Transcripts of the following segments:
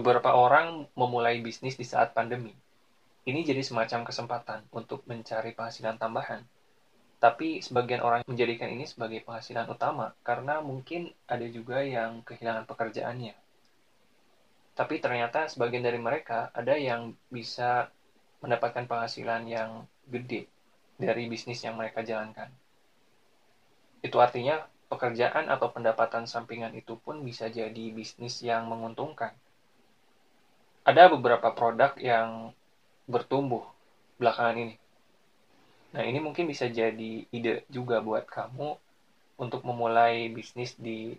Beberapa orang memulai bisnis di saat pandemi. Ini jadi semacam kesempatan untuk mencari penghasilan tambahan. Tapi sebagian orang menjadikan ini sebagai penghasilan utama karena mungkin ada juga yang kehilangan pekerjaannya. Tapi ternyata sebagian dari mereka ada yang bisa mendapatkan penghasilan yang gede dari bisnis yang mereka jalankan. Itu artinya pekerjaan atau pendapatan sampingan itu pun bisa jadi bisnis yang menguntungkan ada beberapa produk yang bertumbuh belakangan ini. Nah, ini mungkin bisa jadi ide juga buat kamu untuk memulai bisnis di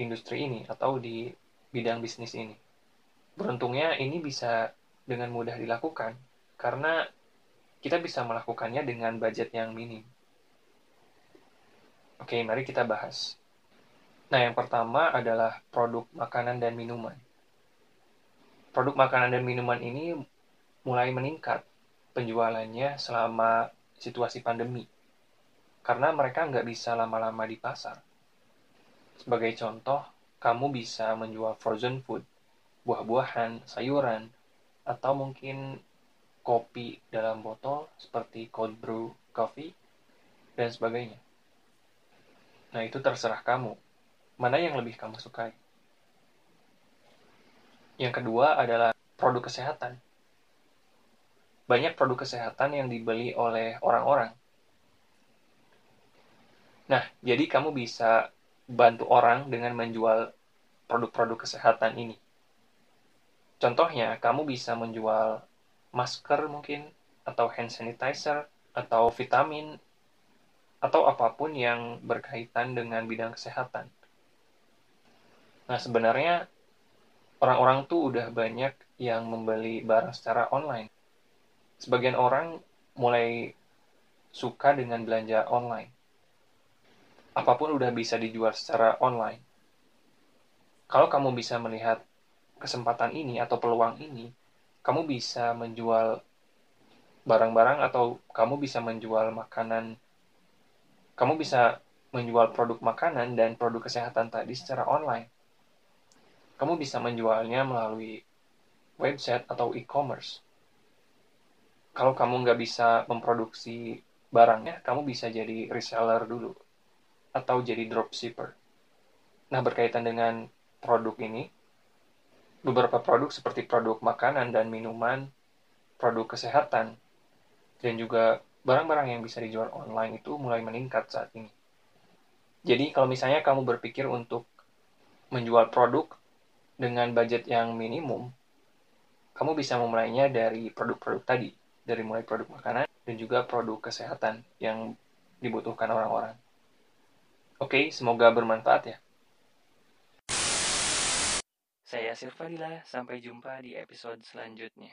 industri ini atau di bidang bisnis ini. Beruntungnya ini bisa dengan mudah dilakukan karena kita bisa melakukannya dengan budget yang minim. Oke, mari kita bahas. Nah, yang pertama adalah produk makanan dan minuman produk makanan dan minuman ini mulai meningkat penjualannya selama situasi pandemi. Karena mereka nggak bisa lama-lama di pasar. Sebagai contoh, kamu bisa menjual frozen food, buah-buahan, sayuran, atau mungkin kopi dalam botol seperti cold brew coffee, dan sebagainya. Nah, itu terserah kamu. Mana yang lebih kamu sukai? Yang kedua adalah produk kesehatan. Banyak produk kesehatan yang dibeli oleh orang-orang. Nah, jadi kamu bisa bantu orang dengan menjual produk-produk kesehatan ini. Contohnya, kamu bisa menjual masker mungkin, atau hand sanitizer, atau vitamin, atau apa pun yang berkaitan dengan bidang kesehatan. Nah, sebenarnya orang-orang tuh udah banyak yang membeli barang secara online. Sebagian orang mulai suka dengan belanja online. Apa pun udah bisa dijual secara online. Kalau kamu bisa melihat kesempatan ini atau peluang ini, kamu bisa menjual barang-barang atau kamu bisa menjual makanan. Kamu bisa menjual produk makanan dan produk kesehatan tadi secara online kamu bisa menjualnya melalui website atau e-commerce. Kalau kamu nggak bisa memproduksi barangnya, kamu bisa jadi reseller dulu atau jadi dropshipper. Nah, berkaitan dengan produk ini, beberapa produk seperti produk makanan dan minuman, produk kesehatan, dan juga barang-barang yang bisa dijual online itu mulai meningkat saat ini. Jadi, kalau misalnya kamu berpikir untuk menjual produk dengan budget yang minimum, kamu bisa memulainya dari produk-produk tadi, dari mulai produk makanan dan juga produk kesehatan yang dibutuhkan orang-orang. Oke, semoga bermanfaat ya. Saya Sirfadila, sampai jumpa di episode selanjutnya.